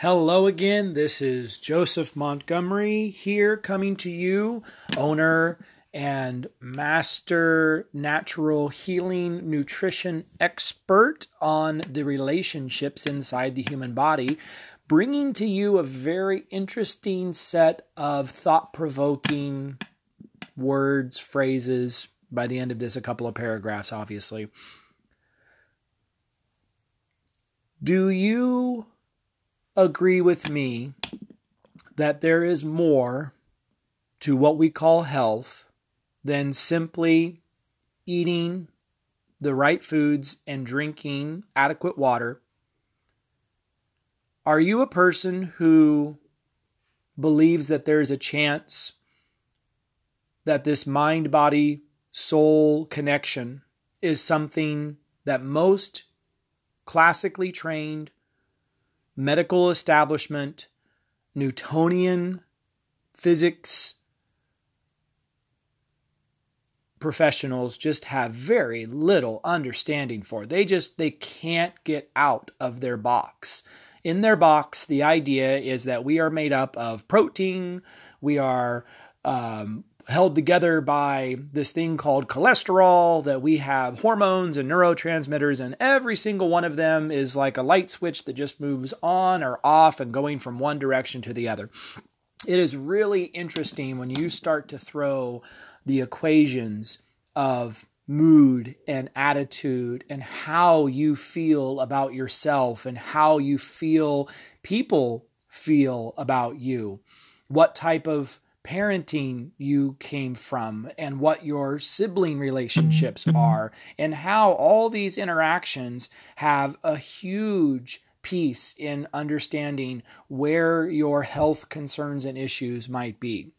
Hello again. This is Joseph Montgomery here coming to you, owner and master natural healing nutrition expert on the relationships inside the human body, bringing to you a very interesting set of thought provoking words, phrases. By the end of this, a couple of paragraphs, obviously. Do you agree with me that there is more to what we call health than simply eating the right foods and drinking adequate water? Are you a person who believes that there is a chance that this mind body soul connection is something that most classically trained medical establishment, Newtonian physics professionals just have very little understanding for. They just they can't get out of their box. In their box, the idea is that we are made up of protein, we are um, held together by this thing called cholesterol, that we have hormones and neurotransmitters, and every single one of them is like a light switch that just moves on or off and going from one direction to the other. It is really interesting when you start to throw the equations of mood and attitude and how you feel about yourself and how you feel people feel about you. What type of parenting you came from and what your sibling relationships mm-hmm. are and how all these interactions have a huge piece in understanding where your health concerns and issues might be.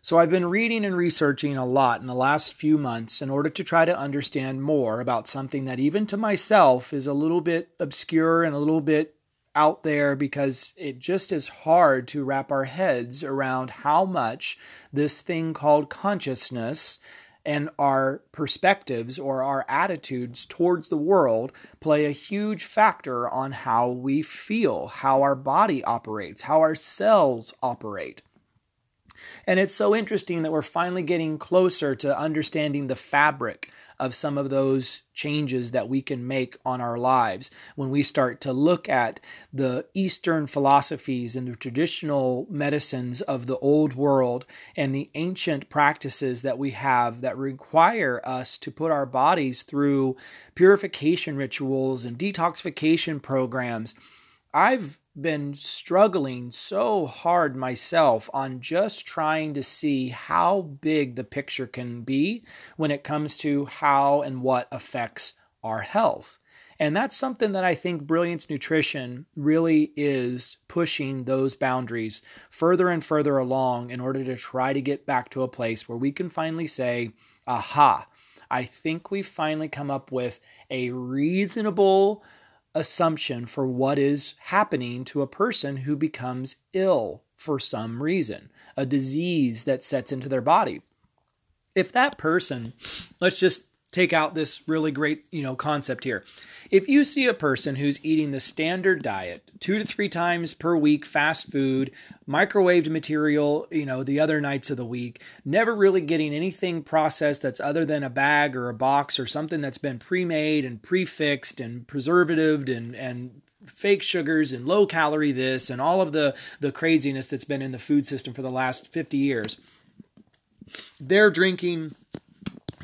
So, I've been reading and researching a lot in the last few months in order to try to understand more about something that, even to myself, is a little bit obscure and a little bit out there because it just is hard to wrap our heads around how much this thing called consciousness and our perspectives or our attitudes towards the world play a huge factor on how we feel, how our body operates, how our cells operate. And it's so interesting that we're finally getting closer to understanding the fabric of some of those changes that we can make on our lives when we start to look at the Eastern philosophies and the traditional medicines of the old world and the ancient practices that we have that require us to put our bodies through purification rituals and detoxification programs. I've been struggling so hard myself on just trying to see how big the picture can be when it comes to how and what affects our health. And that's something that I think Brilliance Nutrition really is pushing those boundaries further and further along in order to try to get back to a place where we can finally say, aha, I think we've finally come up with a reasonable assumption for what is happening to a person who becomes ill for some reason, a disease that sets into their body. If that person, let's just take out this really great, you know, concept here. If you see a person who's eating the standard diet, 2 to 3 times per week fast food, microwaved material, you know, the other nights of the week, never really getting anything processed that's other than a bag or a box or something that's been pre-made and prefixed and preservative and and fake sugars and low calorie this and all of the the craziness that's been in the food system for the last 50 years. They're drinking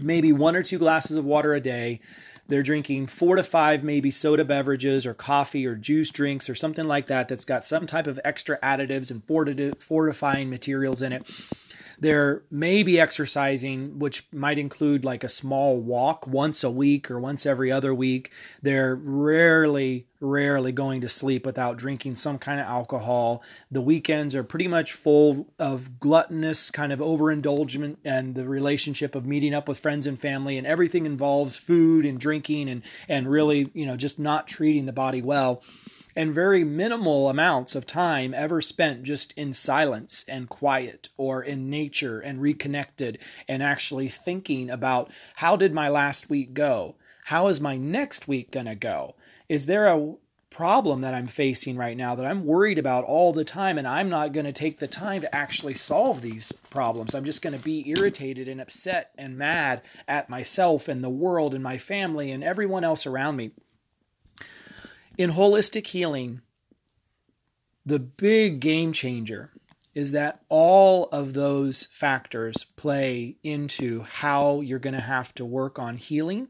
maybe one or two glasses of water a day. They're drinking four to five, maybe soda beverages or coffee or juice drinks or something like that that's got some type of extra additives and fortifying materials in it. They're maybe exercising, which might include like a small walk once a week or once every other week. They're rarely, rarely going to sleep without drinking some kind of alcohol. The weekends are pretty much full of gluttonous kind of overindulgence and the relationship of meeting up with friends and family, and everything involves food and drinking and, and really, you know, just not treating the body well and very minimal amounts of time ever spent just in silence and quiet or in nature and reconnected and actually thinking about how did my last week go? How is my next week going to go? Is there a problem that I'm facing right now that I'm worried about all the time, and I'm not going to take the time to actually solve these problems. I'm just going to be irritated and upset and mad at myself and the world and my family and everyone else around me. In holistic healing, the big game changer is that all of those factors play into how you're going to have to work on healing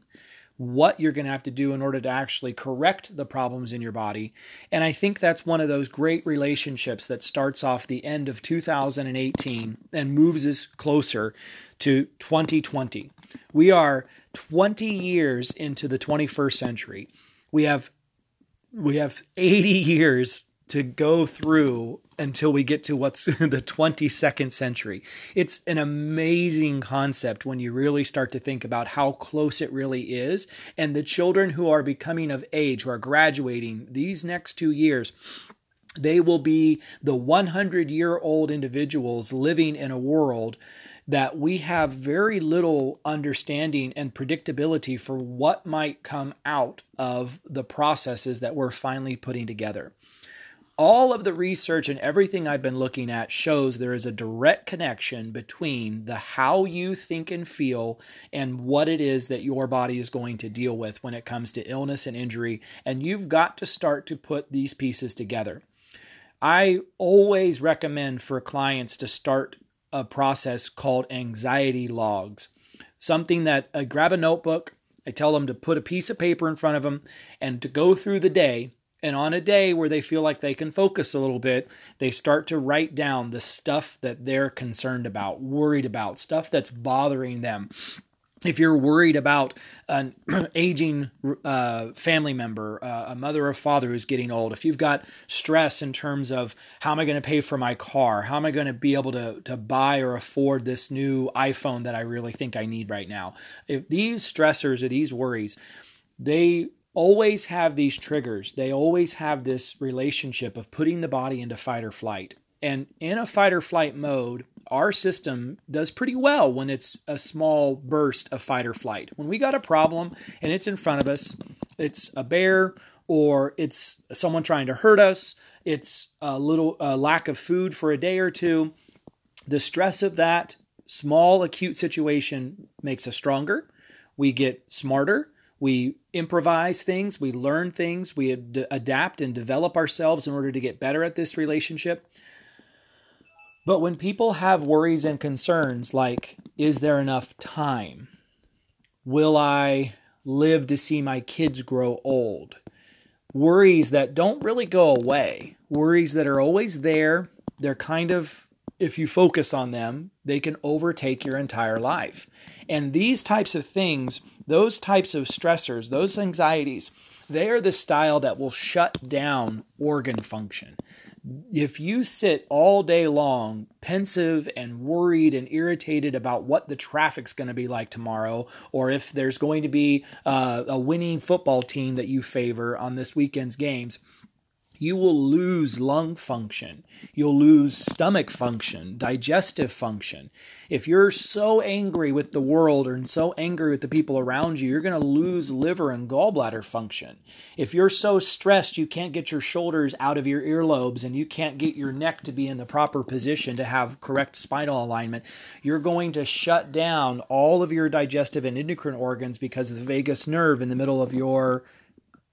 what you're going to have to do in order to actually correct the problems in your body. And I think that's one of those great relationships that starts off the end of 2018 and moves us closer to 2020. We are 20 years into the 21st century. We have we have 80 years to go through until we get to what's the 22nd century. It's an amazing concept when you really start to think about how close it really is. And the children who are becoming of age, who are graduating these next two years, they will be the 100 year old individuals living in a world that we have very little understanding and predictability for what might come out of the processes that we're finally putting together all of the research and everything I've been looking at shows there is a direct connection between the how you think and feel and what it is that your body is going to deal with when it comes to illness and injury. And you've got to start to put these pieces together. I always recommend for clients to start a process called anxiety logs. Something that I grab a notebook, I tell them to put a piece of paper in front of them and to go through the day and on a day where they feel like they can focus a little bit, they start to write down the stuff that they're concerned about, worried about, stuff that's bothering them. If you're worried about an aging uh, family member, uh, a mother or father who's getting old, if you've got stress in terms of how am I going to pay for my car, how am I going to be able to, to buy or afford this new iPhone that I really think I need right now, if these stressors or these worries, they always have these triggers. They always have this relationship of putting the body into fight or flight. And in a fight or flight mode, our system does pretty well when it's a small burst of fight or flight. When we got a problem and it's in front of us, it's a bear or it's someone trying to hurt us, it's a little a lack of food for a day or two. The stress of that small acute situation makes us stronger. We get smarter we improvise things, we learn things, we ad- adapt and develop ourselves in order to get better at this relationship. But when people have worries and concerns like, is there enough time? Will I live to see my kids grow old? Worries that don't really go away, worries that are always there. They're kind of, if you focus on them, they can overtake your entire life. And these types of things those types of stressors, those anxieties, they are the style that will shut down organ function. If you sit all day long pensive and worried and irritated about what the traffic's going to be like tomorrow, or if there's going to be uh, a winning football team that you favor on this weekend's games, you will lose lung function. You'll lose stomach function, digestive function. If you're so angry with the world or so angry with the people around you, you're going to lose liver and gallbladder function. If you're so stressed you can't get your shoulders out of your earlobes and you can't get your neck to be in the proper position to have correct spinal alignment, you're going to shut down all of your digestive and endocrine organs because the vagus nerve in the middle of your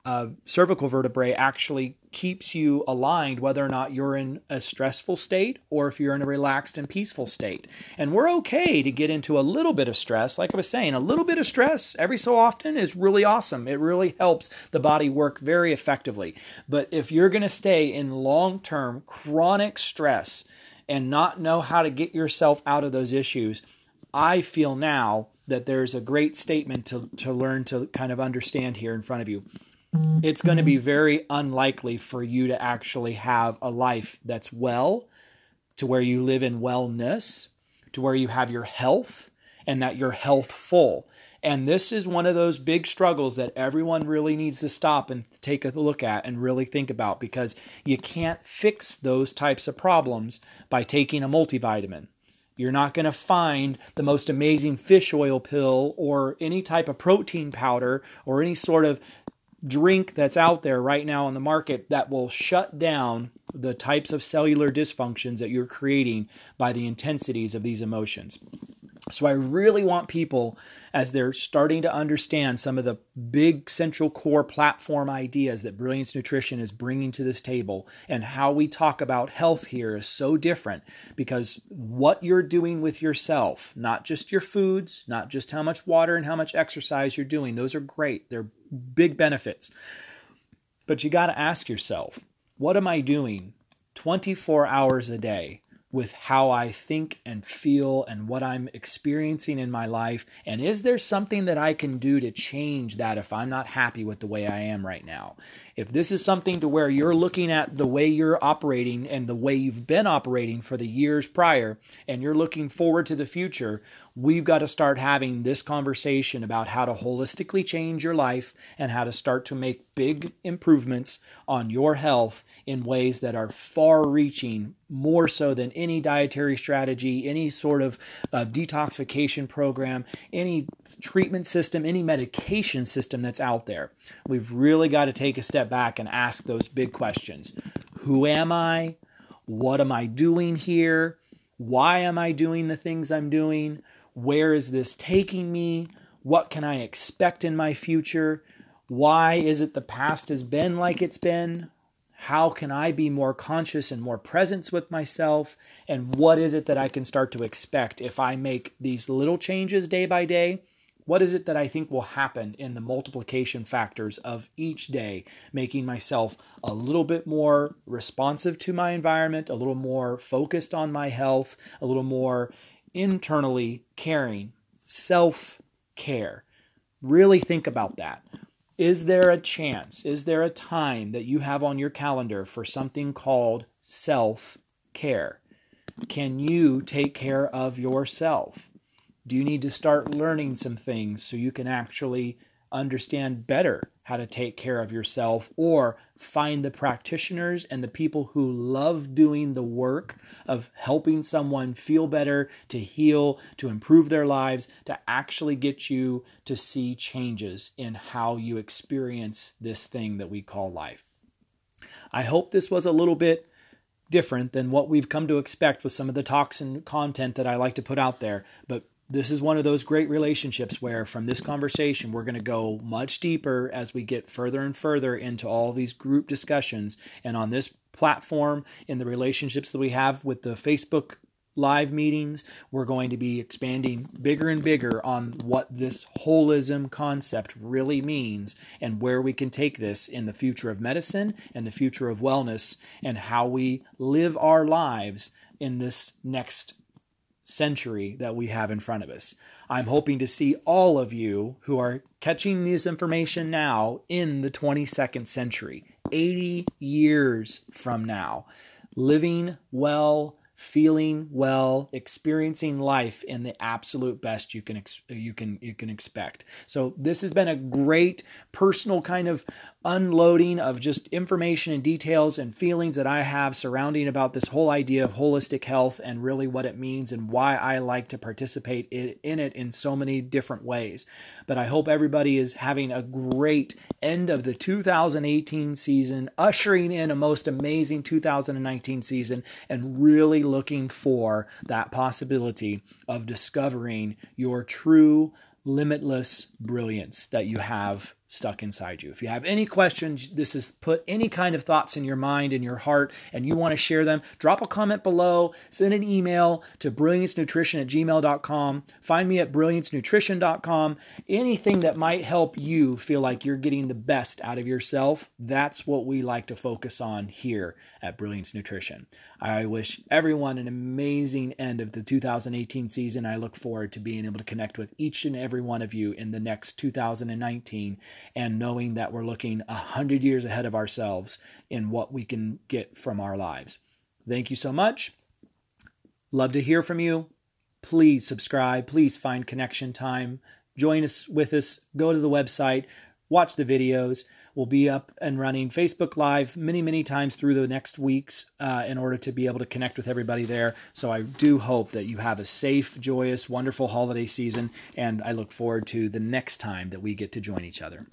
uh, cervical vertebrae actually keeps you aligned whether or not you're in a stressful state or if you're in a relaxed and peaceful state. And we're okay to get into a little bit of stress. Like I was saying, a little bit of stress every so often is really awesome. It really helps the body work very effectively. But if you're going to stay in long term chronic stress and not know how to get yourself out of those issues, I feel now that there's a great statement to, to learn to kind of understand here in front of you it's going to be mm-hmm. very unlikely for you to actually have a life that's well, to where you live in wellness, to where you have your health and that you're healthful. And this is one of those big struggles that everyone really needs to stop and take a look at and really think about because you can't fix those types of problems by taking a multivitamin. You're not going to find the most amazing fish oil pill or any type of protein powder or any sort of drink that's out there right now on the market that will shut down the types of cellular dysfunctions that you're creating by the intensities of these emotions. So I really want people, as they're starting to understand some of the big central core platform ideas that Brilliance Nutrition is bringing to this table, and how we talk about health here is so different because what you're doing with yourself, not just your foods, not just how much water and how much exercise you're doing, those are great. They're big benefits. But you got to ask yourself, what am I doing 24 hours a day with how I think and feel and what I'm experiencing in my life? And is there something that I can do to change that if I'm not happy with the way I am right now? If this is something to where you're looking at the way you're operating and the way you've been operating for the years prior, and you're looking forward to the future, we've got to start having this conversation about how to holistically change your life and how to start to make big improvements on your health in ways that are far reaching, more so than any dietary strategy, any sort of uh, detoxification program, any treatment system, any medication system that's out there. We've really got to take a step back and ask those big questions Who am I? What am I doing here? Why am I doing the things I'm doing? Where is this taking me? What can I expect in my future? Why is it the past has been like it's been? How can I be more conscious and more presence with myself? And what is it that I can start to expect if I make these little changes day by day? What is it that I think will happen in the multiplication factors of each day, making myself a little bit more responsive to my environment, a little more focused on my health, a little more internally caring, self care. Really think about that. Is there a chance, is there a time that you have on your calendar for something called self care? Can you take care of yourself? Do you need to start learning some things so you can actually understand better how to take care of yourself or find the practitioners and the people who love doing the work of helping someone feel better, to heal, to improve their lives, to actually get you to see changes in how you experience this thing that we call life. I hope this was a little bit different than what we've come to expect with some of the talks and content that I like to put out there, but this is one of those great relationships where from this conversation we're going to go much deeper as we get further and further into all these group discussions. And on this platform in the relationships that we have with the Facebook live meetings we're going to be expanding bigger and bigger on what this holism concept really means and where we can take this in the future of medicine and the future of wellness and how we live our lives in this next century that we have in front of us. I'm hoping to see all of you who are catching this information now in the 22nd century, 80 years from now, living well, feeling well, experiencing life in the absolute best you can you can you can expect. So this has been a great personal kind of unloading of just information and details and feelings that I have surrounding about this whole idea of holistic health and really what it means and why I like to participate in it in so many different ways. But I hope everybody is having a great end of the 2018 season, ushering in a most amazing 2019 season, and really looking for that possibility of discovering your true limitless brilliance that you have stuck inside you. If you have any questions, this is put any kind of thoughts in your mind, in your heart, and you want to share them, drop a comment below, send an email to brilliancenutrition at gmail.com, find me at brilliancenutrition.com. Anything that might help you feel like you're getting the best out of yourself, that's what we like to focus on here at Brilliance Nutrition. I wish everyone an amazing end of the 2018 season. I look forward to being able to connect with each and every one of you in the next 2019 and knowing that we're looking a hundred years ahead of ourselves in what we can get from our lives. Thank you so much. Love to hear from you. Please subscribe. Please find connection time. Join us with us. Go to the website. Watch the videos. We'll be up and running Facebook Live many, many times through the next weeks uh, in order to be able to connect with everybody there. So I do hope that you have a safe, joyous, wonderful holiday season, and I look forward to the next time that we get to join each other.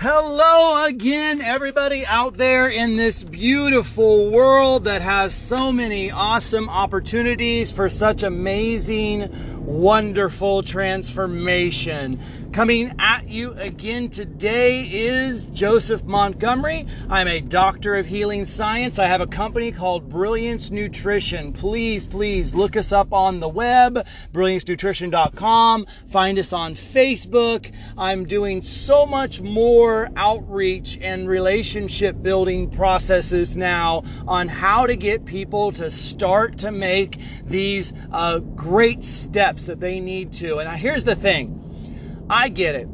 Hello again, everybody out there in this beautiful world that has so many awesome opportunities for such amazing, wonderful transformation. Coming at you again today is Joseph Montgomery. I'm a doctor of healing science. I have a company called Brilliance Nutrition. Please, please look us up on the web, brilliancenutrition.com. Find us on Facebook. I'm doing so much more outreach and relationship building processes now on how to get people to start to make these uh, great steps that they need to. And here's the thing I get it.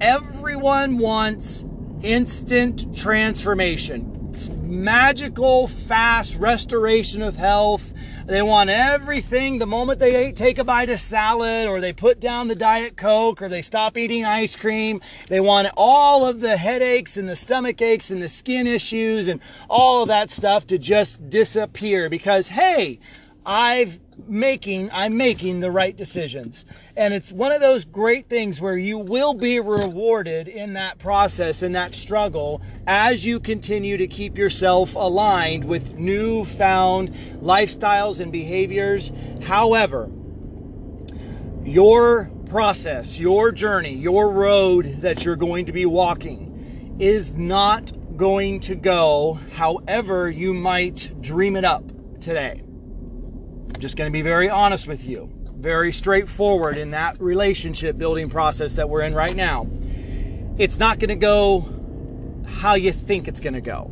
Everyone wants instant transformation, magical, fast restoration of health. They want everything the moment they take a bite of salad or they put down the Diet Coke or they stop eating ice cream. They want all of the headaches and the stomach aches and the skin issues and all of that stuff to just disappear because, hey, I've making I'm making the right decisions. And it's one of those great things where you will be rewarded in that process in that struggle as you continue to keep yourself aligned with newfound lifestyles and behaviors. However, your process, your journey, your road that you're going to be walking is not going to go however you might dream it up today just going to be very honest with you, very straightforward in that relationship building process that we're in right now. It's not going to go how you think it's going to go.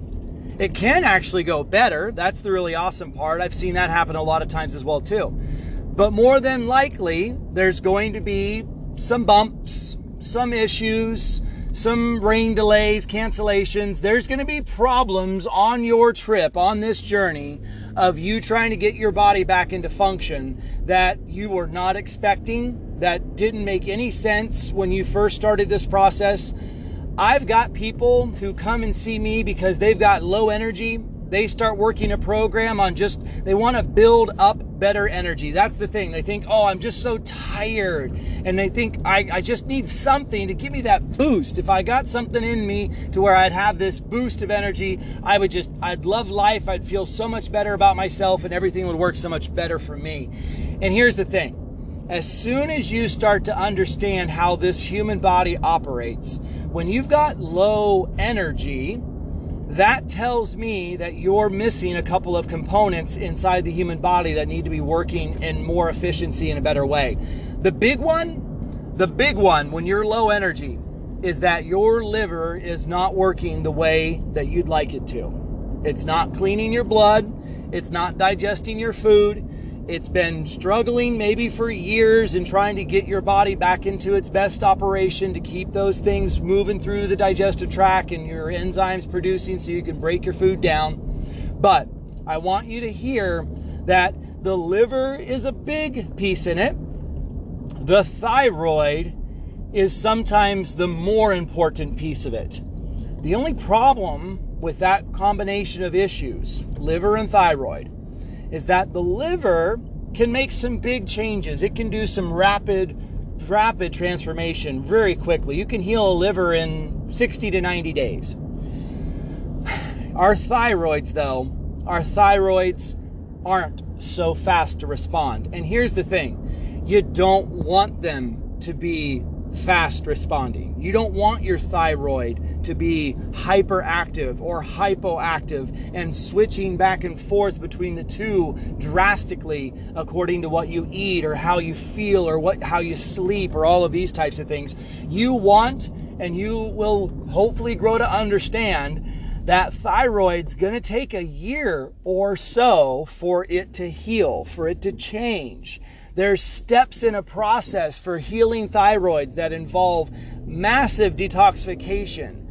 It can actually go better. That's the really awesome part. I've seen that happen a lot of times as well too. But more than likely, there's going to be some bumps, some issues, some rain delays, cancellations. There's going to be problems on your trip, on this journey of you trying to get your body back into function that you were not expecting, that didn't make any sense when you first started this process. I've got people who come and see me because they've got low energy they start working a program on just, they want to build up better energy. That's the thing. They think, oh, I'm just so tired. And they think, I, I just need something to give me that boost. If I got something in me to where I'd have this boost of energy, I would just, I'd love life. I'd feel so much better about myself and everything would work so much better for me. And here's the thing as soon as you start to understand how this human body operates, when you've got low energy, that tells me that you're missing a couple of components inside the human body that need to be working in more efficiency in a better way. The big one, the big one when you're low energy is that your liver is not working the way that you'd like it to. It's not cleaning your blood, it's not digesting your food, it's been struggling maybe for years and trying to get your body back into its best operation to keep those things moving through the digestive tract and your enzymes producing so you can break your food down. But I want you to hear that the liver is a big piece in it. The thyroid is sometimes the more important piece of it. The only problem with that combination of issues, liver and thyroid, is that the liver can make some big changes. It can do some rapid, rapid transformation very quickly. You can heal a liver in 60 to 90 days. Our thyroids, though, our thyroids aren't so fast to respond. And here's the thing you don't want them to be fast responding. You don't want your thyroid to be hyperactive or hypoactive and switching back and forth between the two drastically according to what you eat or how you feel or what how you sleep or all of these types of things. You want and you will hopefully grow to understand that thyroid's going to take a year or so for it to heal, for it to change. There's steps in a process for healing thyroids that involve massive detoxification.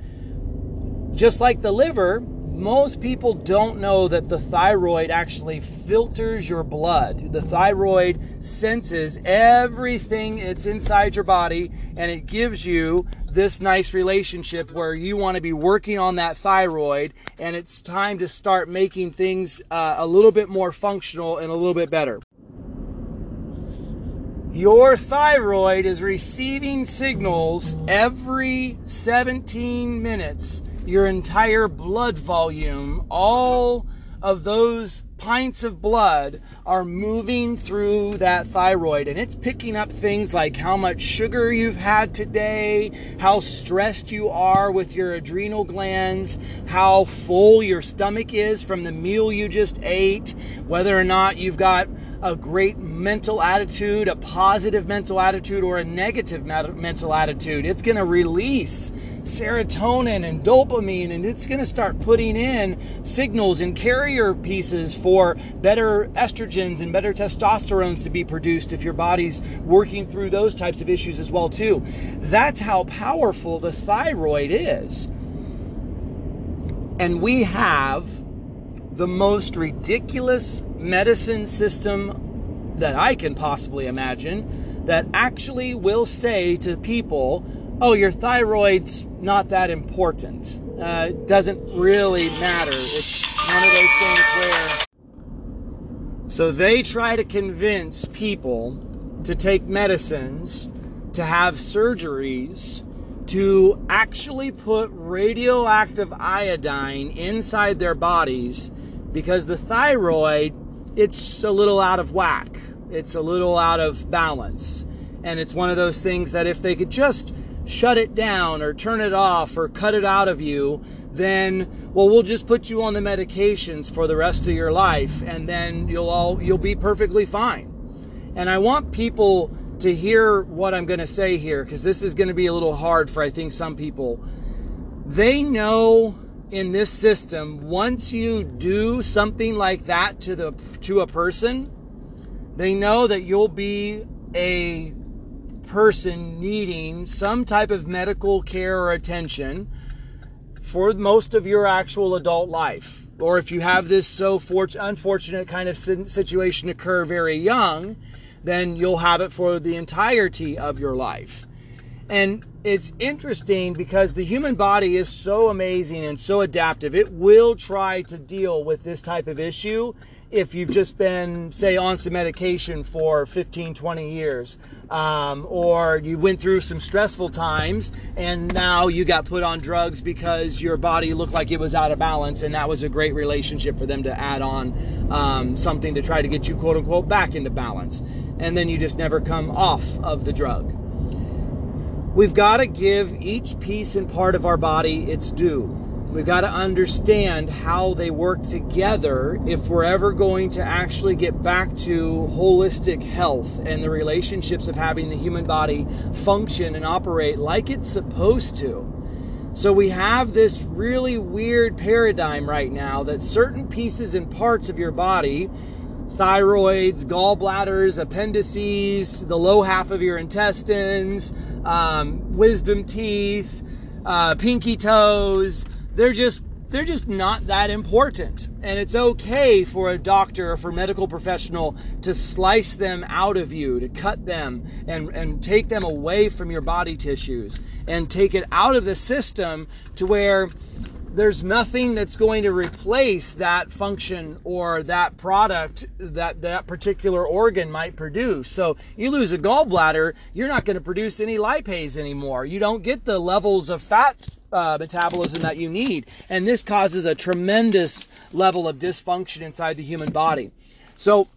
Just like the liver, most people don't know that the thyroid actually filters your blood. The thyroid senses everything that's inside your body and it gives you this nice relationship where you want to be working on that thyroid and it's time to start making things uh, a little bit more functional and a little bit better Your thyroid is receiving signals every 17 minutes. Your entire blood volume, all of those pints of blood are moving through that thyroid and it's picking up things like how much sugar you've had today, how stressed you are with your adrenal glands, how full your stomach is from the meal you just ate, whether or not you've got a great mental attitude, a positive mental attitude, or a negative mental attitude. It's going to release serotonin and dopamine, and it's going to start putting in signals and carrier pieces for better estrogens and better testosterones to be produced if your body's working through those types of issues as well too. That's how powerful the thyroid is. And we have the most ridiculous medicine system that I can possibly imagine that actually will say to people, oh, your thyroid's not that important. Uh, doesn't really matter. It's one of those things where. So they try to convince people to take medicines, to have surgeries, to actually put radioactive iodine inside their bodies because the thyroid, it's a little out of whack. It's a little out of balance. And it's one of those things that if they could just shut it down or turn it off or cut it out of you, then well we'll just put you on the medications for the rest of your life and then you'll all you'll be perfectly fine. And I want people to hear what I'm going to say here because this is going to be a little hard for I think some people. They know in this system once you do something like that to the to a person, they know that you'll be a person needing some type of medical care or attention for most of your actual adult life. Or if you have this so unfortunate kind of situation occur very young, then you'll have it for the entirety of your life. And it's interesting because the human body is so amazing and so adaptive. It will try to deal with this type of issue if you've just been, say, on some medication for 15, 20 years, um, or you went through some stressful times and now you got put on drugs because your body looked like it was out of balance, and that was a great relationship for them to add on um, something to try to get you, quote unquote, back into balance. And then you just never come off of the drug. We've got to give each piece and part of our body its due We've got to understand how they work together if we're ever going to actually get back to holistic health and the relationships of having the human body function and operate like it's supposed to. So we have this really weird paradigm right now that certain pieces and parts of your body thyroids, gallbladders, appendices, the low half of your intestines, um, wisdom teeth, uh, pinky toes, they're just they're just not that important. And it's okay for a doctor or for medical professional to slice them out of you, to cut them and, and take them away from your body tissues and take it out of the system to where there's nothing that's going to replace that function or that product that that particular organ might produce. So you lose a gallbladder, you're not going to produce any lipase anymore. You don't get the levels of fat uh, metabolism that you need. And this causes a tremendous level of dysfunction inside the human body. So,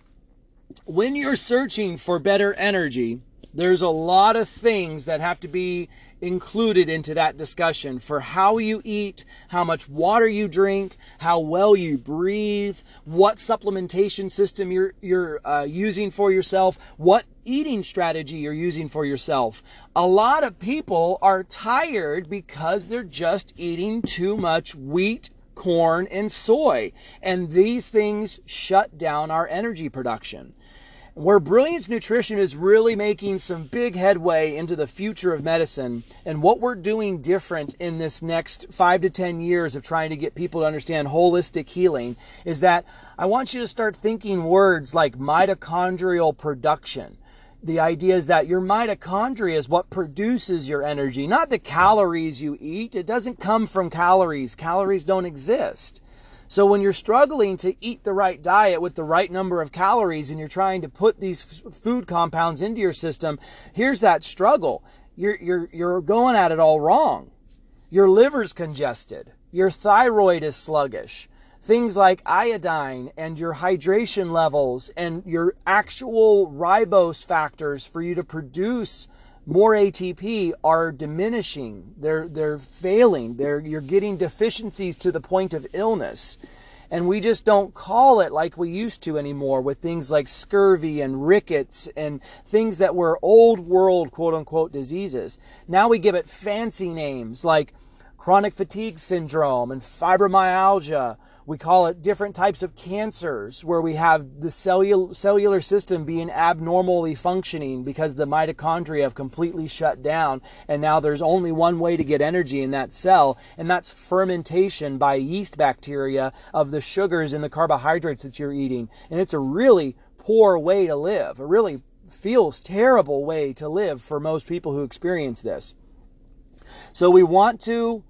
when you're searching for better energy, there's a lot of things that have to be included into that discussion for how you eat, how much water you drink, how well you breathe, what supplementation system you're you're uh, using for yourself, what eating strategy you're using for yourself. A lot of people are tired because they're just eating too much wheat, corn, and soy, and these things shut down our energy production where Brilliance Nutrition is really making some big headway into the future of medicine and what we're doing different in this next five to 10 years of trying to get people to understand holistic healing is that I want you to start thinking words like mitochondrial production. The idea is that your mitochondria is what produces your energy, not the calories you eat. It doesn't come from calories. Calories don't exist. So when you're struggling to eat the right diet with the right number of calories and you're trying to put these food compounds into your system, here's that struggle. You're, you're, you're going at it all wrong. Your liver's congested. Your thyroid is sluggish. Things like iodine and your hydration levels and your actual ribose factors for you to produce more ATP are diminishing. They're they're failing. They're you're getting deficiencies to the point of illness. And we just don't call it like we used to anymore with things like scurvy and rickets and things that were old world quote unquote diseases. Now we give it fancy names like chronic fatigue syndrome and fibromyalgia we call it different types of cancers where we have the cellul- cellular system being abnormally functioning because the mitochondria have completely shut down. And now there's only one way to get energy in that cell, and that's fermentation by yeast bacteria of the sugars and the carbohydrates that you're eating. And it's a really poor way to live, a really feels terrible way to live for most people who experience this. So we want to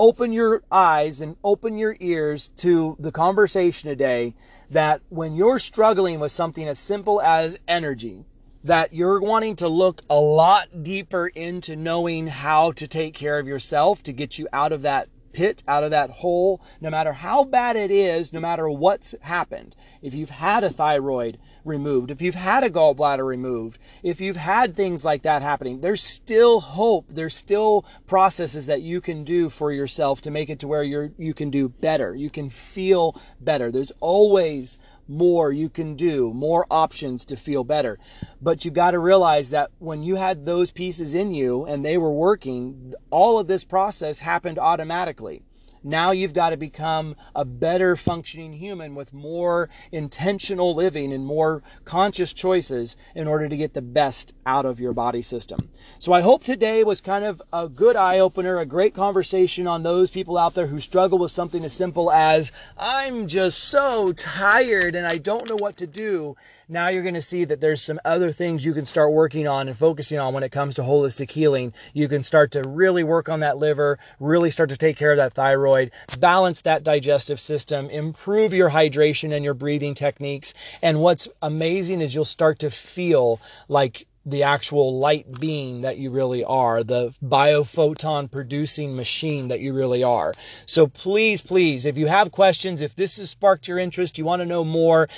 open your eyes and open your ears to the conversation today that when you're struggling with something as simple as energy, that you're wanting to look a lot deeper into knowing how to take care of yourself to get you out of that pit out of that hole, no matter how bad it is, no matter what's happened. If you've had a thyroid removed, if you've had a gallbladder removed, if you've had things like that happening, there's still hope. There's still processes that you can do for yourself to make it to where you're you can do better. You can feel better. There's always more you can do, more options to feel better. But you've got to realize that when you had those pieces in you and they were working, all of this process happened automatically. Now you've got to become a better functioning human with more intentional living and more conscious choices in order to get the best out of your body system. So I hope today was kind of a good eye opener, a great conversation on those people out there who struggle with something as simple as, I'm just so tired and I don't know what to do now you're going to see that there's some other things you can start working on and focusing on when it comes to holistic healing. You can start to really work on that liver, really start to take care of that thyroid, balance that digestive system, improve your hydration and your breathing techniques. And what's amazing is you'll start to feel like the actual light being that you really are, the biophoton producing machine that you really are. So please, please, if you have questions, if this has sparked your interest, you want to know more,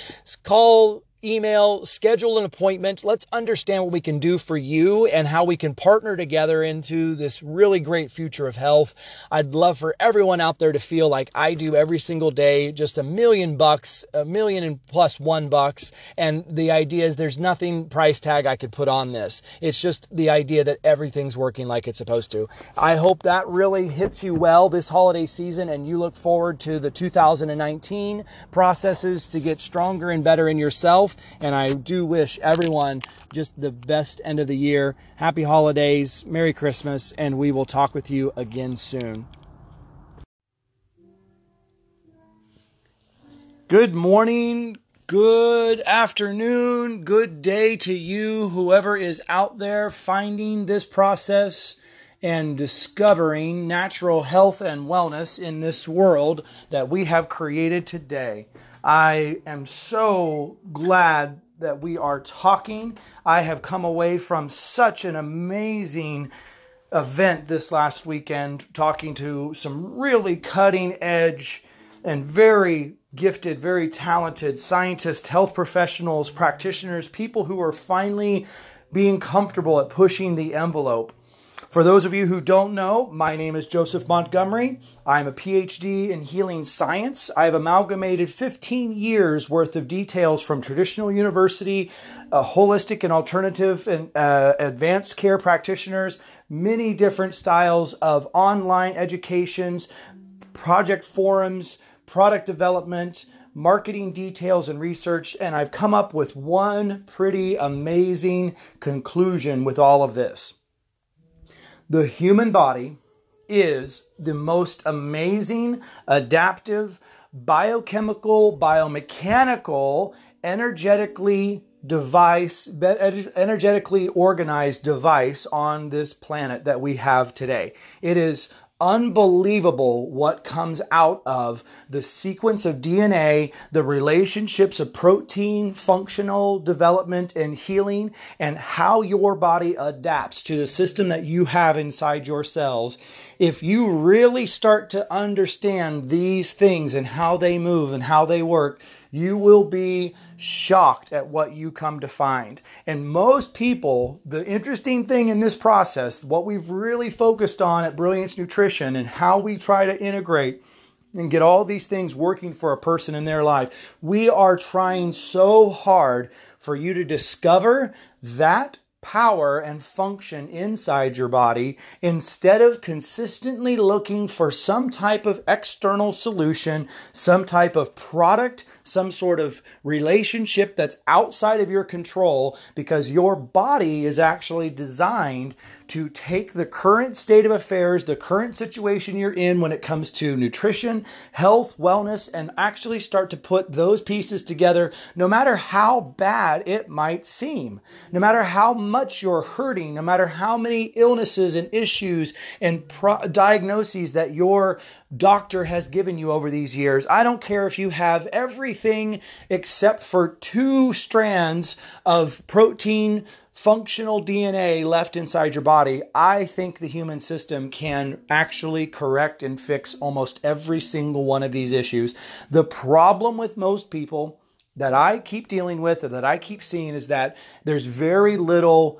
call email, schedule an appointment. Let's understand what we can do for you and how we can partner together into this really great future of health. I'd love for everyone out there to feel like I do every single day, just a million bucks, a million and plus one bucks. And the idea is there's nothing price tag I could put on this. It's just the idea that everything's working like it's supposed to. I hope that really hits you well this holiday season and you look forward to the 2019 processes to get stronger and better in yourself and I do wish everyone just the best end of the year. Happy holidays, Merry Christmas, and we will talk with you again soon. Good morning, good afternoon, good day to you, whoever is out there finding this process and discovering natural health and wellness in this world that we have created today. I am so glad that we are talking. I have come away from such an amazing event this last weekend talking to some really cutting edge and very gifted, very talented scientists, health professionals, practitioners, people who are finally being comfortable at pushing the envelope. For those of you who don't know, my name is Joseph Montgomery. I'm a PhD in healing science. I've amalgamated 15 years worth of details from traditional university, uh, holistic and alternative and uh, advanced care practitioners, many different styles of online educations, project forums, product development, marketing details and research, and I've come up with one pretty amazing conclusion with all of this. The human body is the most amazing, adaptive, biochemical, biomechanical, energetically device, energetically organized device on this planet that we have today. It is unbelievable what comes out of the sequence of DNA, the relationships of protein, functional development, and healing, and how your body adapts to the system that you have inside your cells. If you really start to understand these things and how they move and how they work, you will be shocked at what you come to find. And most people, the interesting thing in this process, what we've really focused on at Brilliance Nutrition and how we try to integrate and get all these things working for a person in their life, we are trying so hard for you to discover that power and function inside your body instead of consistently looking for some type of external solution, some type of product, some sort of relationship that's outside of your control because your body is actually designed to take the current state of affairs, the current situation you're in when it comes to nutrition, health, wellness, and actually start to put those pieces together, no matter how bad it might seem, no matter how much you're hurting, no matter how many illnesses and issues and pro- diagnoses that your doctor has given you over these years. I don't care if you have everything except for two strands of protein functional DNA left inside your body, I think the human system can actually correct and fix almost every single one of these issues. The problem with most people that I keep dealing with and that I keep seeing is that there's very little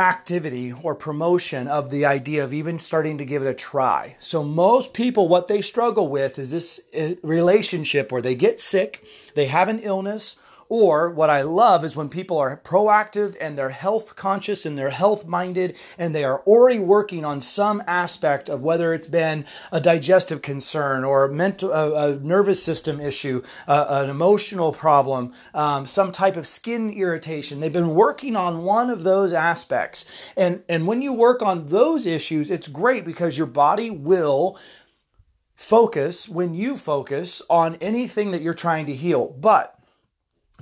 activity or promotion of the idea of even starting to give it a try. So most people what they struggle with is this uh, relationship where they get sick, they have an illness or what I love is when people are proactive and they're health conscious and they're health minded and they are already working on some aspect of whether it's been a digestive concern or a mental, a, a nervous system issue, an emotional problem, um, some type of skin irritation. They've been working on one of those aspects. And, and when you work on those issues, it's great because your body will focus when you focus on anything that you're trying to heal. But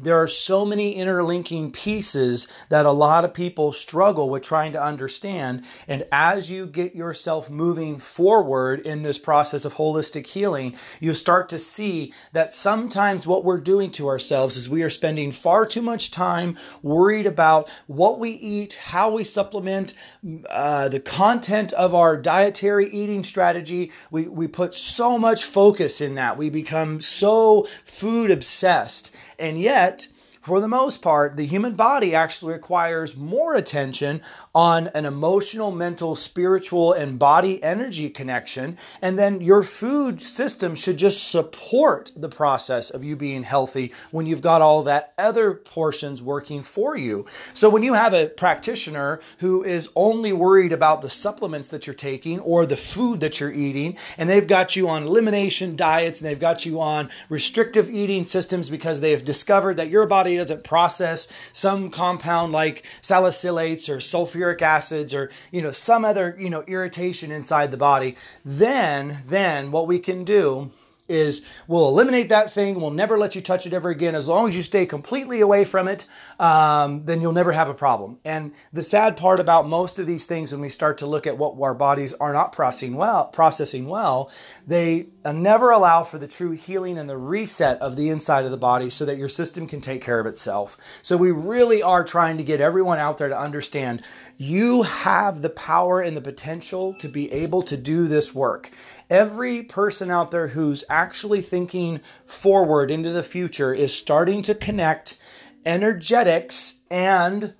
there are so many interlinking pieces that a lot of people struggle with trying to understand. And as you get yourself moving forward in this process of holistic healing, you start to see that sometimes what we're doing to ourselves is we are spending far too much time worried about what we eat, how we supplement, uh, the content of our dietary eating strategy. We, we put so much focus in that. We become so food obsessed. And yet, for the most part, the human body actually requires more attention on an emotional, mental, spiritual, and body energy connection. And then your food system should just support the process of you being healthy when you've got all that other portions working for you. So when you have a practitioner who is only worried about the supplements that you're taking or the food that you're eating, and they've got you on elimination diets and they've got you on restrictive eating systems because they have discovered that your body doesn't process some compound like salicylates or sulfuric sulfuric acids or you know some other you know irritation inside the body then then what we can do is we'll eliminate that thing. We'll never let you touch it ever again. As long as you stay completely away from it, um, then you'll never have a problem. And the sad part about most of these things, when we start to look at what our bodies are not processing well, processing well, they uh, never allow for the true healing and the reset of the inside of the body, so that your system can take care of itself. So we really are trying to get everyone out there to understand you have the power and the potential to be able to do this work every person out there who's actually thinking forward into the future is starting to connect energetics and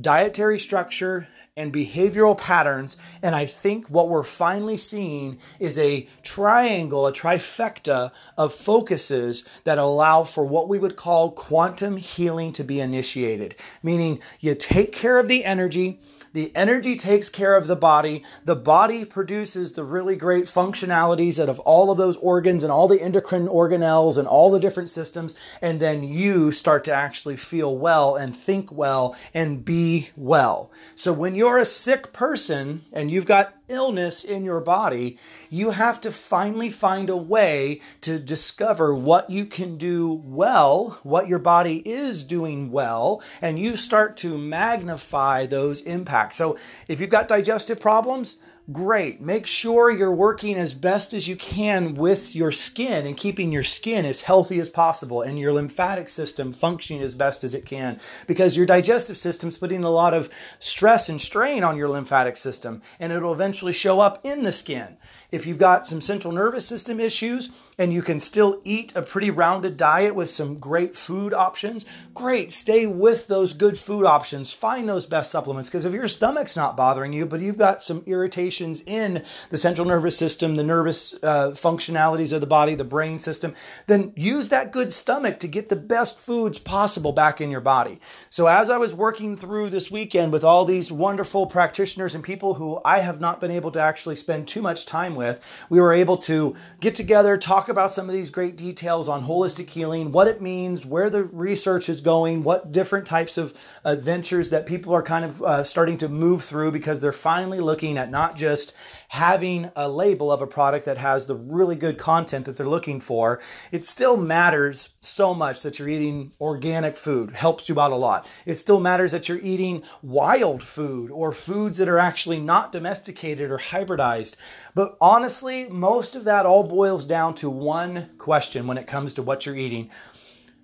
dietary structure and behavioral patterns. And I think what we're finally seeing is a triangle, a trifecta of focuses that allow for what we would call quantum healing to be initiated. Meaning, you take care of the energy, the energy takes care of the body. The body produces the really great functionalities out of all of those organs and all the endocrine organelles and all the different systems. And then you start to actually feel well and think well and be well. So when you're a sick person and you've got illness in your body, you have to finally find a way to discover what you can do well, what your body is doing well, and you start to magnify those impacts. So if you've got digestive problems, great. Make sure you're working as best as you can with your skin and keeping your skin as healthy as possible and your lymphatic system functioning as best as it can because your digestive system's putting a lot of stress and strain on your lymphatic system and it'll eventually show up in the skin. If you've got some central nervous system issues and you can still eat a pretty rounded diet with some great food options, great. Stay with those good food options. Find those best supplements because if your stomach's not bothering you, but you've got some irritations in the central nervous system, the nervous uh, functionalities of the body, the brain system, then use that good stomach to get the best foods possible back in your body. So as I was working through this weekend with all these wonderful practitioners and people who I have not been able to actually spend too much time with, we were able to get together, talk about some of these great details on holistic healing, what it means, where the research is going, what different types of adventures that people are kind of uh, starting to move through because they're finally looking at not just having a label of a product that has the really good content that they're looking for, it still matters so much that you're eating organic food, helps you out a lot. It still matters that you're eating wild food or foods that are actually not domesticated or hybridized. But honestly, most of that all boils down to one question when it comes to what you're eating.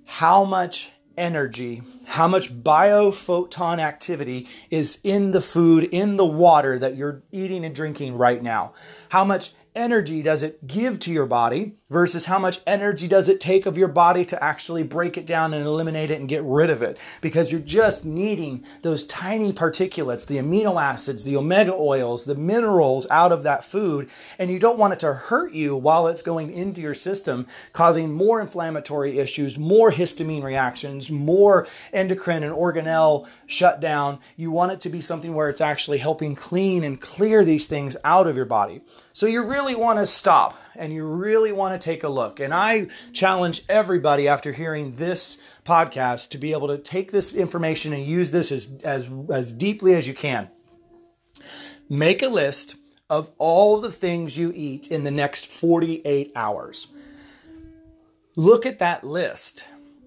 How much energy, how much biophoton activity is in the food, in the water that you're eating and drinking right now. How much energy does it give to your body versus how much energy does it take of your body to actually break it down and eliminate it and get rid of it. Because you're just needing those tiny particulates the amino acids the omega oils the minerals out of that food and you don't want it to hurt you while it's going into your system causing more inflammatory issues more histamine reactions more endocrine and organelle shutdown. You want it to be something where it's actually helping clean and clear these things out of your body. So you're really want to stop and you really want to take a look. And I challenge everybody after hearing this podcast to be able to take this information and use this as, as, as deeply as you can. Make a list of all the things you eat in the next 48 hours. Look at that list.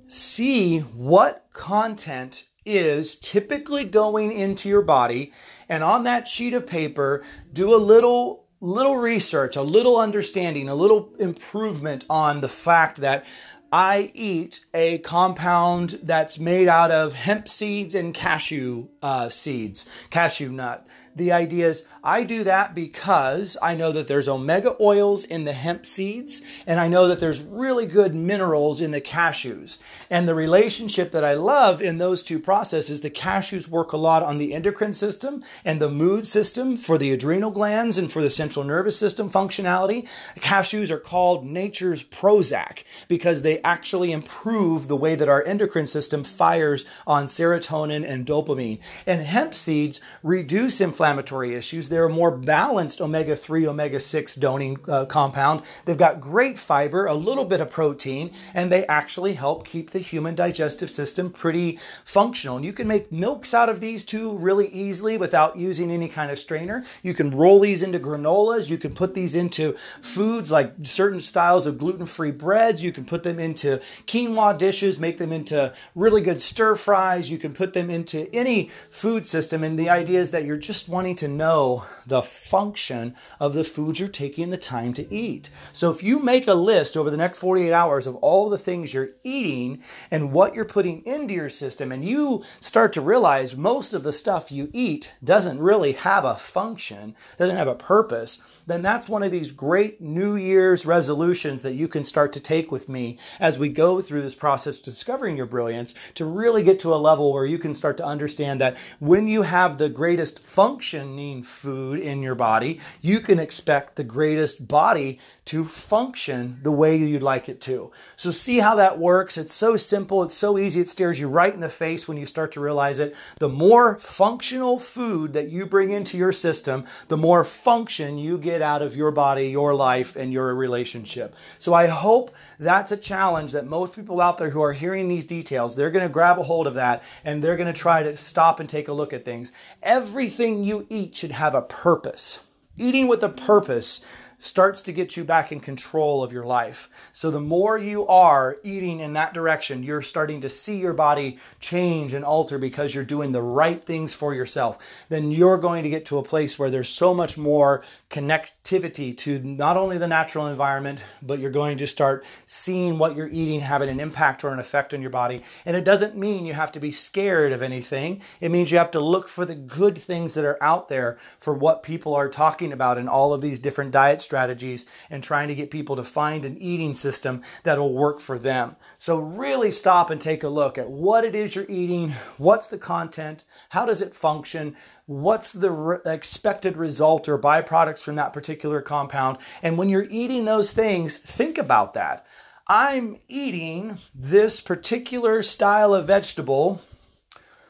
See what content is typically going into your body. And on that sheet of paper, do a little little research, a little understanding, a little improvement on the fact that I eat a compound that's made out of hemp seeds and cashew uh, seeds, cashew nut. The idea is I do that because I know that there's omega oils in the hemp seeds, and I know that there's really good minerals in the cashews. And the relationship that I love in those two processes, the cashews work a lot on the endocrine system and the mood system for the adrenal glands and for the central nervous system functionality. Cashews are called nature's Prozac because they actually improve the way that our endocrine system fires on serotonin and dopamine. And hemp seeds reduce inflammatory issues they're a more balanced omega 3, omega 6 doning uh, compound. They've got great fiber, a little bit of protein, and they actually help keep the human digestive system pretty functional. And you can make milks out of these two really easily without using any kind of strainer. You can roll these into granolas. You can put these into foods like certain styles of gluten free breads. You can put them into quinoa dishes, make them into really good stir fries. You can put them into any food system. And the idea is that you're just wanting to know the function of the foods you're taking the time to eat. So if you make a list over the next 48 hours of all the things you're eating and what you're putting into your system, and you start to realize most of the stuff you eat doesn't really have a function, doesn't have a purpose, then that's one of these great New Year's resolutions that you can start to take with me as we go through this process discovering your brilliance to really get to a level where you can start to understand that when you have the greatest functioning food in your body, you can expect the greatest body to function the way you'd like it to. So, see how that works. It's so simple, it's so easy, it stares you right in the face when you start to realize it. The more functional food that you bring into your system, the more function you get out of your body, your life, and your relationship. So, I hope that's a challenge that most people out there who are hearing these details, they're going to grab a hold of that and they're going to try to stop and take a look at things. Everything you eat should have a purpose. Eating with a purpose starts to get you back in control of your life. So the more you are eating in that direction, you're starting to see your body change and alter because you're doing the right things for yourself. Then you're going to get to a place where there's so much more connectivity to not only the natural environment, but you're going to start seeing what you're eating having an impact or an effect on your body. And it doesn't mean you have to be scared of anything. It means you have to look for the good things that are out there for what people are talking about in all of these different diet strategies and trying to get people to find an eating system that will work for them. So, really stop and take a look at what it is you're eating, what's the content, how does it function, what's the re- expected result or byproducts from that particular compound. And when you're eating those things, think about that. I'm eating this particular style of vegetable,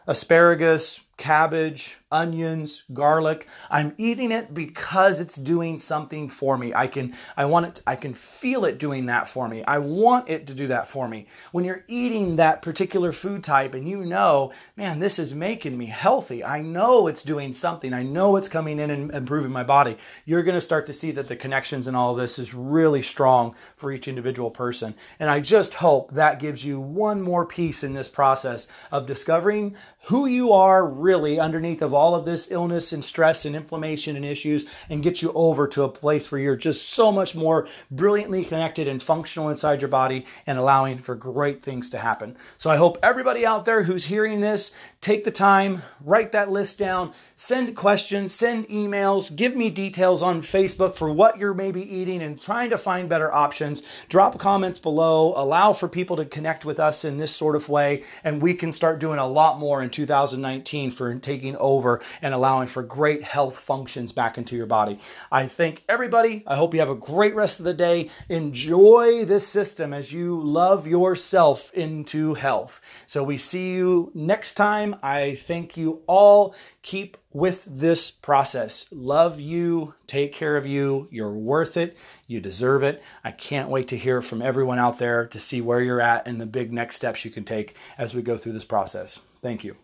asparagus, cabbage, onions, garlic. I'm eating it because it's doing something for me. I can I want it to, I can feel it doing that for me. I want it to do that for me. When you're eating that particular food type and you know, man, this is making me healthy. I know it's doing something. I know it's coming in and improving my body. You're going to start to see that the connections and all of this is really strong for each individual person. And I just hope that gives you one more piece in this process of discovering who you are really underneath of all all of this illness and stress and inflammation and issues and get you over to a place where you're just so much more brilliantly connected and functional inside your body and allowing for great things to happen. So I hope everybody out there who's hearing this take the time, write that list down, send questions, send emails, give me details on Facebook for what you're maybe eating and trying to find better options. Drop comments below, allow for people to connect with us in this sort of way, and we can start doing a lot more in 2019 for taking over and allowing for great health functions back into your body. I thank everybody. I hope you have a great rest of the day. Enjoy this system as you love yourself into health. So we see you next time time. I thank you all. Keep with this process. Love you. Take care of you. You're worth it. You deserve it. I can't wait to hear from everyone out there to see where you're at and the big next steps you can take as we go through this process. Thank you.